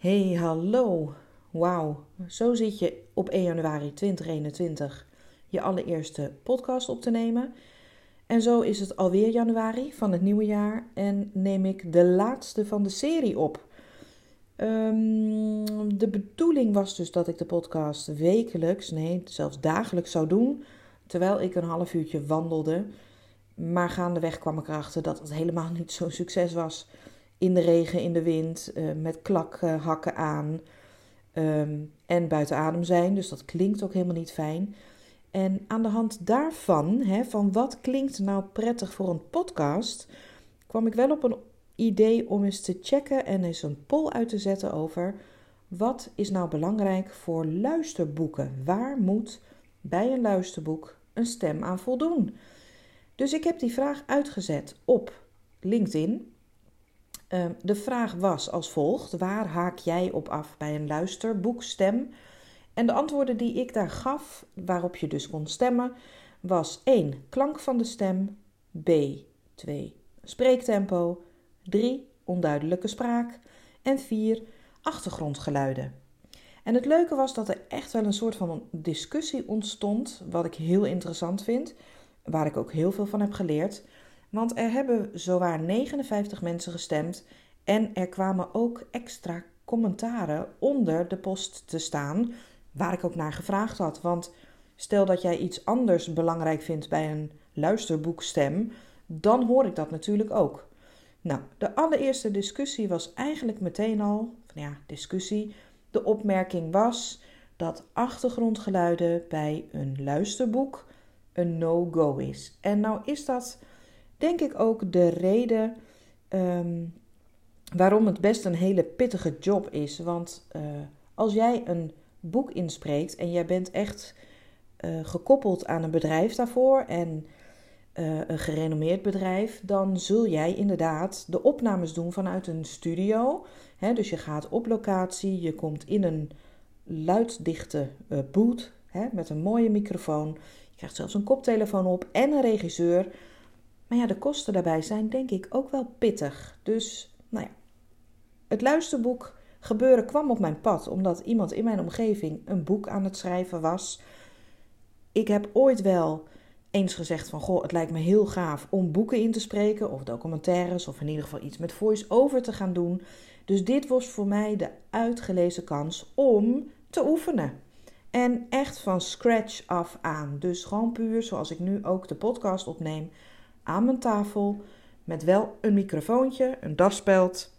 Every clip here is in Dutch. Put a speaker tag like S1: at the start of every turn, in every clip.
S1: Hey, hallo. Wauw, zo zit je op 1 januari 2021 je allereerste podcast op te nemen. En zo is het alweer januari van het nieuwe jaar en neem ik de laatste van de serie op. Ehm, de bedoeling was dus dat ik de podcast wekelijks, nee, zelfs dagelijks zou doen, terwijl ik een half uurtje wandelde. Maar gaandeweg kwam ik erachter dat het helemaal niet zo'n succes was in de regen, in de wind, uh, met klakhakken aan um, en buiten adem zijn. Dus dat klinkt ook helemaal niet fijn. En aan de hand daarvan, hè, van wat klinkt nou prettig voor een podcast, kwam ik wel op een idee om eens te checken en eens een poll uit te zetten over wat is nou belangrijk voor luisterboeken? Waar moet bij een luisterboek een stem aan voldoen? Dus ik heb die vraag uitgezet op LinkedIn. Ehm, de vraag was als volgt: waar haak jij op af bij een luisterboekstem? En de antwoorden die ik daar gaf, waarop je dus kon stemmen, was 1. Klank van de stem. B. 2. Spreektempo. 3. Onduidelijke spraak. En 4. Achtergrondgeluiden. En het leuke was dat er echt wel een soort van discussie ontstond, wat ik heel interessant vind, waar ik ook heel veel van heb geleerd. Want er hebben zowaar 59 mensen gestemd en er kwamen ook extra commentaren onder de post te staan, waar ik ook naar gevraagd had. Want stel dat jij iets anders belangrijk vindt bij een luisterboekstem, dan hoor ik dat natuurlijk ook. Nou, de allereerste discussie was eigenlijk meteen al, ja, discussie. De opmerking was dat achtergrondgeluiden bij een luisterboek een no-go is. En nou is dat denk ik ook de reden um, waarom het best een hele pittige job is. Want uh, als jij een boek inspreekt en jij bent echt uh, gekoppeld aan een bedrijf daarvoor en uh, een gerenommeerd bedrijf, dan zul jij inderdaad de opnames doen vanuit een studio. Dus je gaat op locatie, je komt in een luiddichte uh, boot met een mooie microfoon. Je krijgt zelfs een koptelefoon op en een regisseur. Maar ja, de kosten daarbij zijn denk ik ook wel pittig. Dus, nou ja, het luisterboek gebeuren kwam op mijn pad omdat iemand in mijn omgeving een boek aan het schrijven was. Ik heb ooit wel eens gezegd van goh, het lijkt me heel gaaf om boeken in te spreken of documentaires of in ieder geval iets met voice-over te gaan doen. Dus dit was voor mij de uitgelezen kans om te oefenen. En echt van scratch af aan. Dus gewoon puur zoals ik nu ook de podcast opneem aan mijn tafel met wel een microfoontje, een daspeld.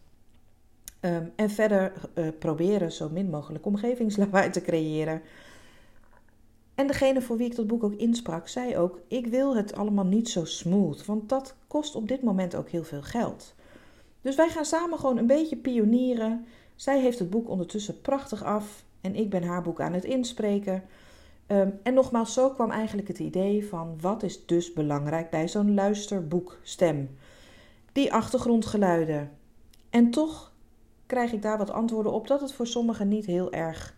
S1: Um, en verder uh, proberen zo min mogelijk omgevingslawaai te creëren. En degene voor wie ik dat boek ook insprak, zei ook: Ik wil het allemaal niet zo smooth, want dat kost op dit moment ook heel veel geld. Dus wij gaan samen gewoon een beetje pionieren. Zij heeft het boek ondertussen prachtig af en ik ben haar boek aan het inspreken. Um, en nogmaals, zo kwam eigenlijk het idee van wat is dus belangrijk bij zo'n luisterboekstem. Die achtergrondgeluiden. En toch krijg ik daar wat antwoorden op dat het voor sommigen niet heel erg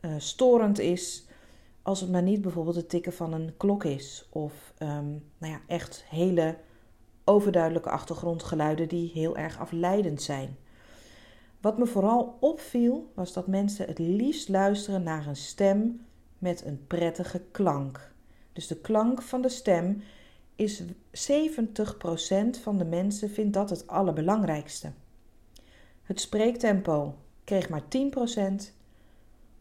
S1: uh, storend is. Als het maar niet bijvoorbeeld het tikken van een klok is. Of um, nou ja, echt hele overduidelijke achtergrondgeluiden die heel erg afleidend zijn. Wat me vooral opviel was dat mensen het liefst luisteren naar een stem met een prettige klank. Dus de klank van de stem is 70% van de mensen vindt dat het allerbelangrijkste. Het spreektempo kreeg maar 10%.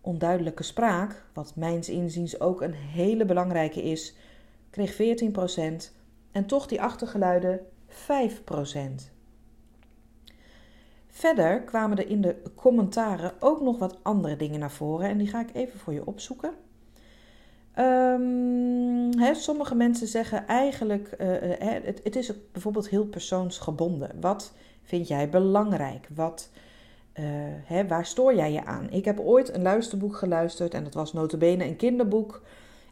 S1: Onduidelijke spraak, wat mijns inziens ook een hele belangrijke is, kreeg 14% en toch die achtergeluiden 5%. Verder kwamen er in de commentaren ook nog wat andere dingen naar voren en die ga ik even voor je opzoeken. Um, sommige mensen zeggen eigenlijk, uh, het, het, is bijvoorbeeld heel persoonsgebonden. Wat vind jij belangrijk? Wat, uh, waar stoor jij je aan? Ik heb ooit een luisterboek geluisterd en dat was notabene een kinderboek.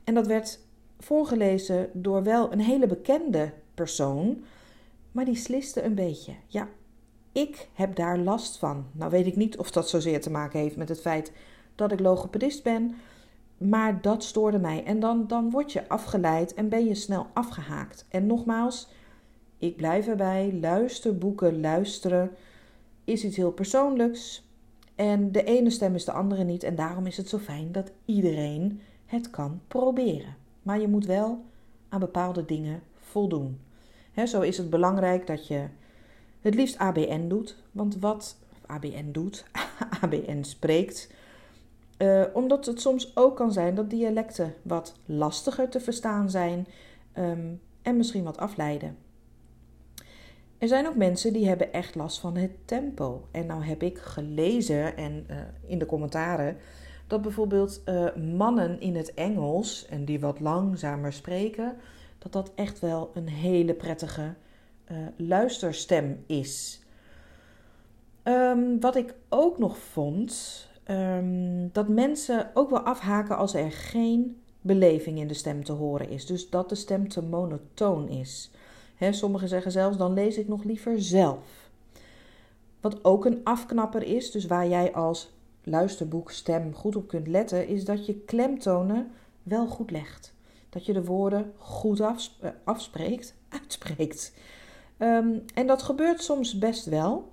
S1: En dat werd voorgelezen door wel een hele bekende persoon, maar die sliste een beetje. Ja, ik heb daar last van. Nou weet ik niet of dat zozeer te maken heeft met het feit dat ik logopedist ben maar dat stoorde mij. En dan, dan word je afgeleid en ben je snel afgehaakt. En nogmaals, ik blijf erbij. Luisterboeken, luisteren is iets heel persoonlijks. En de ene stem is de andere niet. En daarom is het zo fijn dat iedereen het kan proberen. Maar je moet wel aan bepaalde dingen voldoen. zo is het belangrijk dat je het liefst ABN doet. Want wat ABN doet, ABN spreekt. Uh, omdat het soms ook kan zijn dat dialecten wat lastiger te verstaan zijn um, en misschien wat afleiden. Er zijn ook mensen die hebben echt last van het tempo. En nou heb ik gelezen en uh, in de commentaren dat bijvoorbeeld uh, mannen in het Engels en die wat langzamer spreken, dat dat echt wel een hele prettige luisterstem is. Um, wat ik ook nog vond, um, dat mensen ook wel afhaken als er geen beleving in de stem te horen is. Dus dat de stem te monotoon is. He, sommigen zeggen zelfs, dan lees ik nog liever zelf. Wat ook een afknapper is, dus waar jij als luisterboekstem goed op kunt letten, is dat je klemtonen wel goed legt. Dat je de woorden goed eh, afspreekt, uitspreekt. Um, en dat gebeurt soms best wel.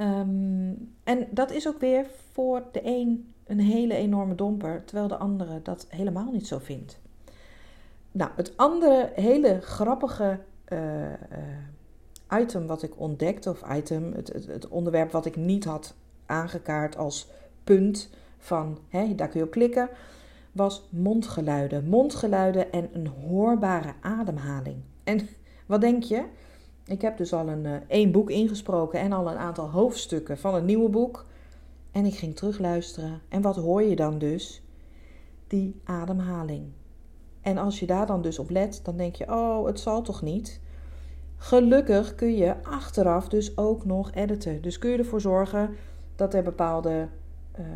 S1: Um, en dat is ook weer voor de een een hele enorme domper, terwijl de andere dat helemaal niet zo vindt. Nou, het andere hele grappige uh, uh, item wat ik ontdekte, of item, het, het, het, onderwerp wat ik niet had aangekaart als punt van, hè, daar kun je op klikken, was mondgeluiden. Mondgeluiden en een hoorbare ademhaling. En wat denk je? Ik heb dus al een uh, één boek ingesproken en al een aantal hoofdstukken van een nieuwe boek. En ik ging terugluisteren. En wat hoor je dan dus? Die ademhaling. En als je daar dan dus op let, dan denk je: oh, het zal toch niet? Gelukkig kun je achteraf dus ook nog editen. Dus kun je ervoor zorgen dat er bepaalde uh,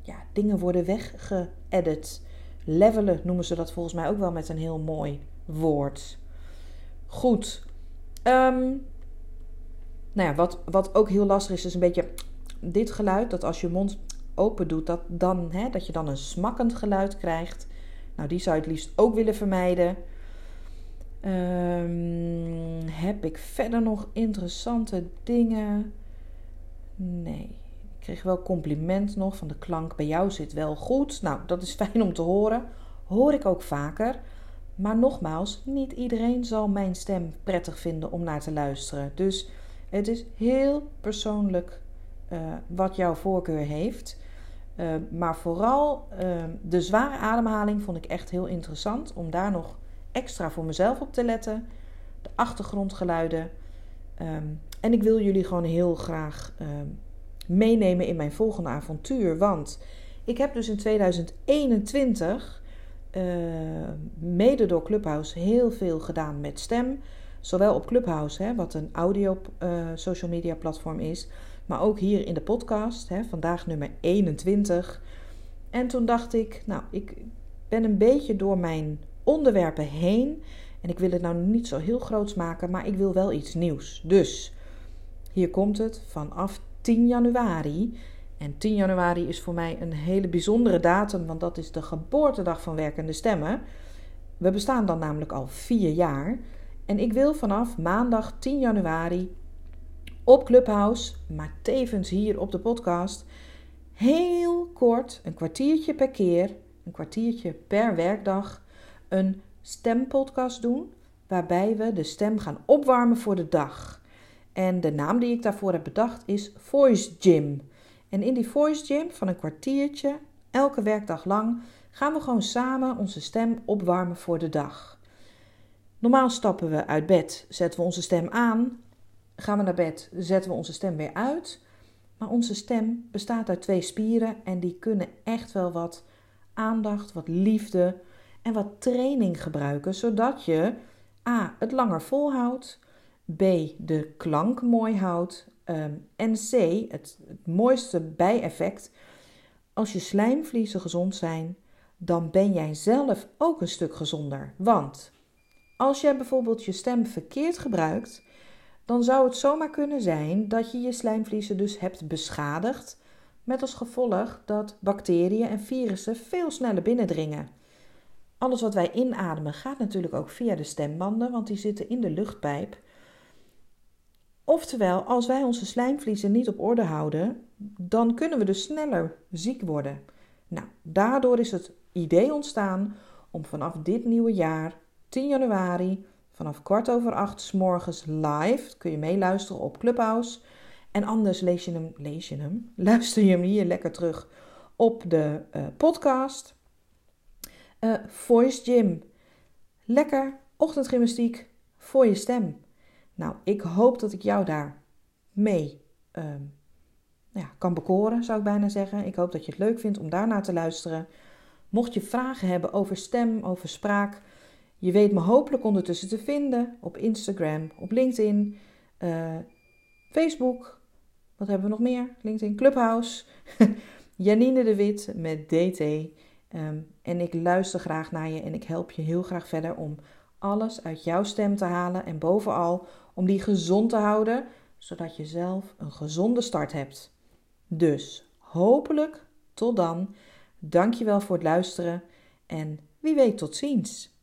S1: ja, dingen worden weggeëdit. Levelen noemen ze dat volgens mij ook wel met een heel mooi woord. Goed. Um, nou ja, wat, wat ook heel lastig is, is een beetje dit geluid. Dat als je mond open doet, dat, dan, hè, dat je dan een smakkend geluid krijgt. Nou, die zou je het liefst ook willen vermijden. Um, heb ik verder nog interessante dingen? Nee. Ik kreeg wel compliment nog van de klank. Bij jou zit wel goed. Nou, dat is fijn om te horen. Hoor ik ook vaker. Maar nogmaals, niet iedereen zal mijn stem prettig vinden om naar te luisteren. Dus het is heel persoonlijk uh, wat jouw voorkeur heeft. Uh, maar vooral uh, de zware ademhaling vond ik echt heel interessant. Om daar nog extra voor mezelf op te letten. De achtergrondgeluiden. Um, en ik wil jullie gewoon heel graag um, meenemen in mijn volgende avontuur. Want ik heb dus in 2021, uh, mede door Clubhouse, heel veel gedaan met stem. Zowel op Clubhouse, hè, wat een audio uh, social media platform is, maar ook hier in de podcast, hè, vandaag nummer 21. En toen dacht ik, nou, ik ben een beetje door mijn onderwerpen heen. En ik wil het nou niet zo heel groots maken, maar ik wil wel iets nieuws. Dus hier komt het vanaf 10 januari. En 10 januari is voor mij een hele bijzondere datum, want dat is de geboortedag van Werkende Stemmen. We bestaan dan namelijk al vier jaar. En ik wil vanaf maandag 10 januari op Clubhouse, maar tevens hier op de podcast, heel kort, een kwartiertje per keer, een kwartiertje per werkdag, een stempodcast doen, waarbij we de stem gaan opwarmen voor de dag. En de naam die ik daarvoor heb bedacht is Voice Gym. En in die Voice Gym van een kwartiertje, elke werkdag lang, gaan we gewoon samen onze stem opwarmen voor de dag. Normaal stappen we uit bed, zetten we onze stem aan, gaan we naar bed, zetten we onze stem weer uit. Maar onze stem bestaat uit twee spieren en die kunnen echt wel wat aandacht, wat liefde en wat training gebruiken, zodat je A. het langer volhoudt, B. de klank mooi houdt um, en C. Het, het mooiste bijeffect. Als je slijmvliezen gezond zijn, dan ben jij zelf ook een stuk gezonder. Want als jij bijvoorbeeld je stem verkeerd gebruikt, dan zou het zomaar kunnen zijn dat je je slijmvliezen dus hebt beschadigd, met als gevolg dat bacteriën en virussen veel sneller binnendringen. Alles wat wij inademen gaat natuurlijk ook via de stembanden, want die zitten in de luchtpijp. Oftewel, als wij onze slijmvliezen niet op orde houden, dan kunnen we dus sneller ziek worden. Nou, daardoor is het idee ontstaan om vanaf dit nieuwe jaar, 10 januari, vanaf kwart over acht s morgens live, kun je meeluisteren op Clubhouse. En anders lees je hem, lees je hem, luister je hem hier lekker terug op de uh, podcast. Uh, voice Gym. Lekker ochtendgymnastiek voor je stem. Nou, ik hoop dat ik jou daar mee uh, ja, kan bekoren, zou ik bijna zeggen. Ik hoop dat je het leuk vindt om daarna te luisteren. Mocht je vragen hebben over stem, over spraak, je weet me hopelijk ondertussen te vinden op Instagram, op LinkedIn, uh, Facebook. Wat hebben we nog meer? LinkedIn, Clubhouse. Janine de Wit met DT. Um, en ik luister graag naar je en ik help je heel graag verder om alles uit jouw stem te halen en bovenal om die gezond te houden, zodat je zelf een gezonde start hebt. Dus hopelijk tot dan. Dankjewel voor het luisteren en wie weet tot ziens.